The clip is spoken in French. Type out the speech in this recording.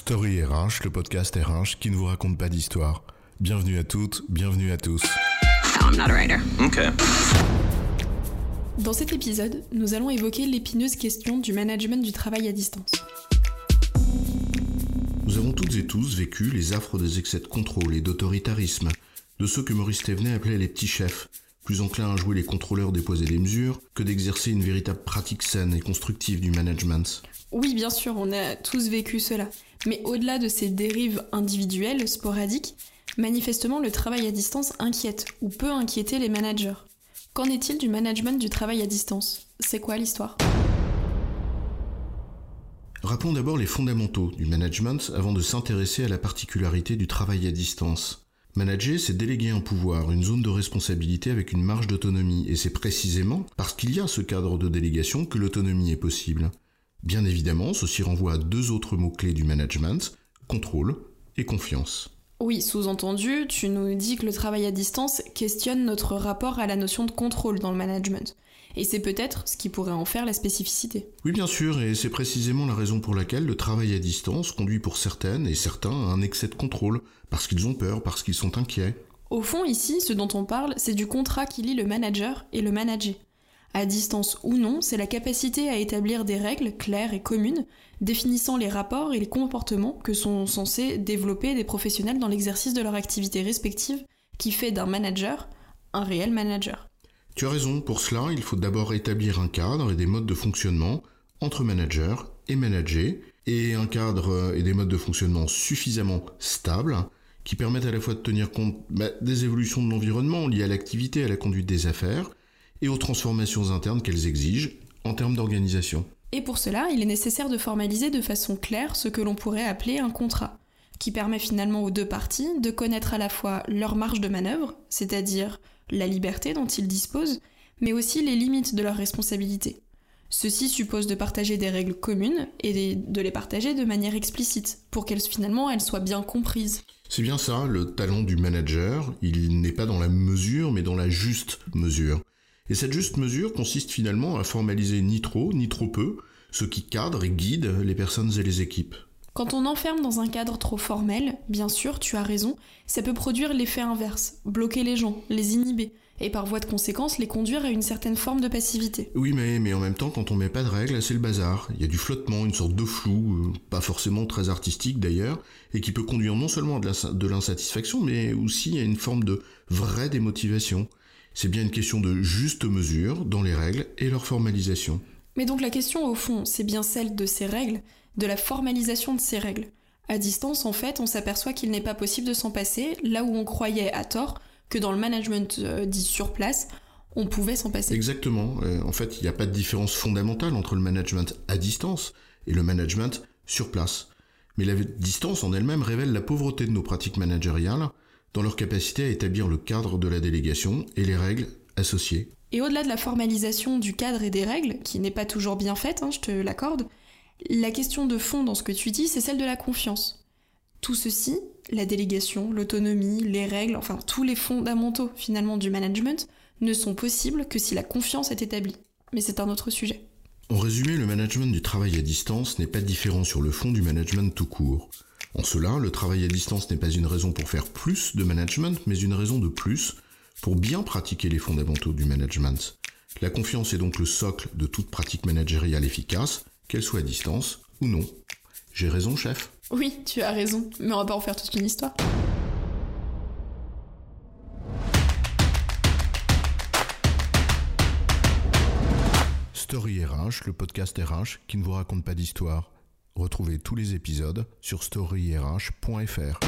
Story RH, le podcast RH qui ne vous raconte pas d'histoire. Bienvenue à toutes, bienvenue à tous. No, I'm not a writer. Okay. Dans cet épisode, nous allons évoquer l'épineuse question du management du travail à distance. Nous avons toutes et tous vécu les affres des excès de contrôle et d'autoritarisme, de ceux que Maurice Thévenet appelait les petits chefs, plus enclins à jouer les contrôleurs déposer des mesures que d'exercer une véritable pratique saine et constructive du management. Oui, bien sûr, on a tous vécu cela. Mais au-delà de ces dérives individuelles, sporadiques, manifestement le travail à distance inquiète ou peut inquiéter les managers. Qu'en est-il du management du travail à distance? C'est quoi l'histoire? Rappelons d'abord les fondamentaux du management avant de s'intéresser à la particularité du travail à distance. Manager, c'est déléguer un pouvoir, une zone de responsabilité avec une marge d'autonomie, et c'est précisément parce qu'il y a ce cadre de délégation que l'autonomie est possible. Bien évidemment, ceci renvoie à deux autres mots-clés du management, contrôle et confiance. Oui, sous-entendu, tu nous dis que le travail à distance questionne notre rapport à la notion de contrôle dans le management. Et c'est peut-être ce qui pourrait en faire la spécificité. Oui, bien sûr, et c'est précisément la raison pour laquelle le travail à distance conduit pour certaines et certains à un excès de contrôle, parce qu'ils ont peur, parce qu'ils sont inquiets. Au fond, ici, ce dont on parle, c'est du contrat qui lie le manager et le manager. À distance ou non, c'est la capacité à établir des règles claires et communes, définissant les rapports et les comportements que sont censés développer des professionnels dans l'exercice de leur activité respective, qui fait d'un manager un réel manager. Tu as raison, pour cela, il faut d'abord établir un cadre et des modes de fonctionnement entre manager et manager, et un cadre et des modes de fonctionnement suffisamment stables qui permettent à la fois de tenir compte bah, des évolutions de l'environnement liées à l'activité à la conduite des affaires, et aux transformations internes qu'elles exigent en termes d'organisation. Et pour cela, il est nécessaire de formaliser de façon claire ce que l'on pourrait appeler un contrat, qui permet finalement aux deux parties de connaître à la fois leur marge de manœuvre, c'est-à-dire la liberté dont ils disposent, mais aussi les limites de leurs responsabilités. Ceci suppose de partager des règles communes et de les partager de manière explicite, pour qu'elles finalement elles soient bien comprises. C'est bien ça, le talent du manager, il n'est pas dans la mesure, mais dans la juste mesure. Et cette juste mesure consiste finalement à formaliser ni trop ni trop peu ce qui cadre et guide les personnes et les équipes. Quand on enferme dans un cadre trop formel, bien sûr, tu as raison, ça peut produire l'effet inverse, bloquer les gens, les inhiber, et par voie de conséquence les conduire à une certaine forme de passivité. Oui, mais, en même temps, quand on met pas de règles, c'est le bazar. Il y a du flottement, une sorte de flou, euh, pas forcément très artistique d'ailleurs, et qui peut conduire non seulement à de l'insatisfaction, mais aussi à une forme de vraie démotivation. C'est bien une question de juste mesure dans les règles et leur formalisation. Mais donc la question au fond, c'est bien celle de ces règles, de la formalisation de ces règles. À distance, en fait, on s'aperçoit qu'il n'est pas possible de s'en passer, là où on croyait à tort que dans le management euh, dit sur place, on pouvait s'en passer. Exactement. Euh, en fait, il n'y a pas de différence fondamentale entre le management à distance et le management sur place. Mais la distance en elle-même révèle la pauvreté de nos pratiques managériales, dans leur capacité à établir le cadre de la délégation et les règles associées. Et au-delà de la formalisation du cadre et des règles, qui n'est pas toujours bien faite, hein, je te l'accorde, la question de fond dans ce que tu dis, c'est celle de la confiance. Tout ceci, la délégation, l'autonomie, les règles, enfin tous les fondamentaux finalement du management, ne sont possibles que si la confiance est établie. Mais c'est un autre sujet. En résumé, le management du travail à distance n'est pas différent sur le fond du management tout court. En cela, le travail à distance n'est pas une raison pour faire plus de management, mais une raison de plus pour bien pratiquer les fondamentaux du management. La confiance est donc le socle de toute pratique managériale efficace, qu'elle soit à distance ou non. J'ai raison, chef? Oui, tu as raison, mais on va pas en faire toute une histoire. Story RH, le podcast RH qui ne vous raconte pas d'histoire. Retrouvez tous les épisodes sur storyrh.fr.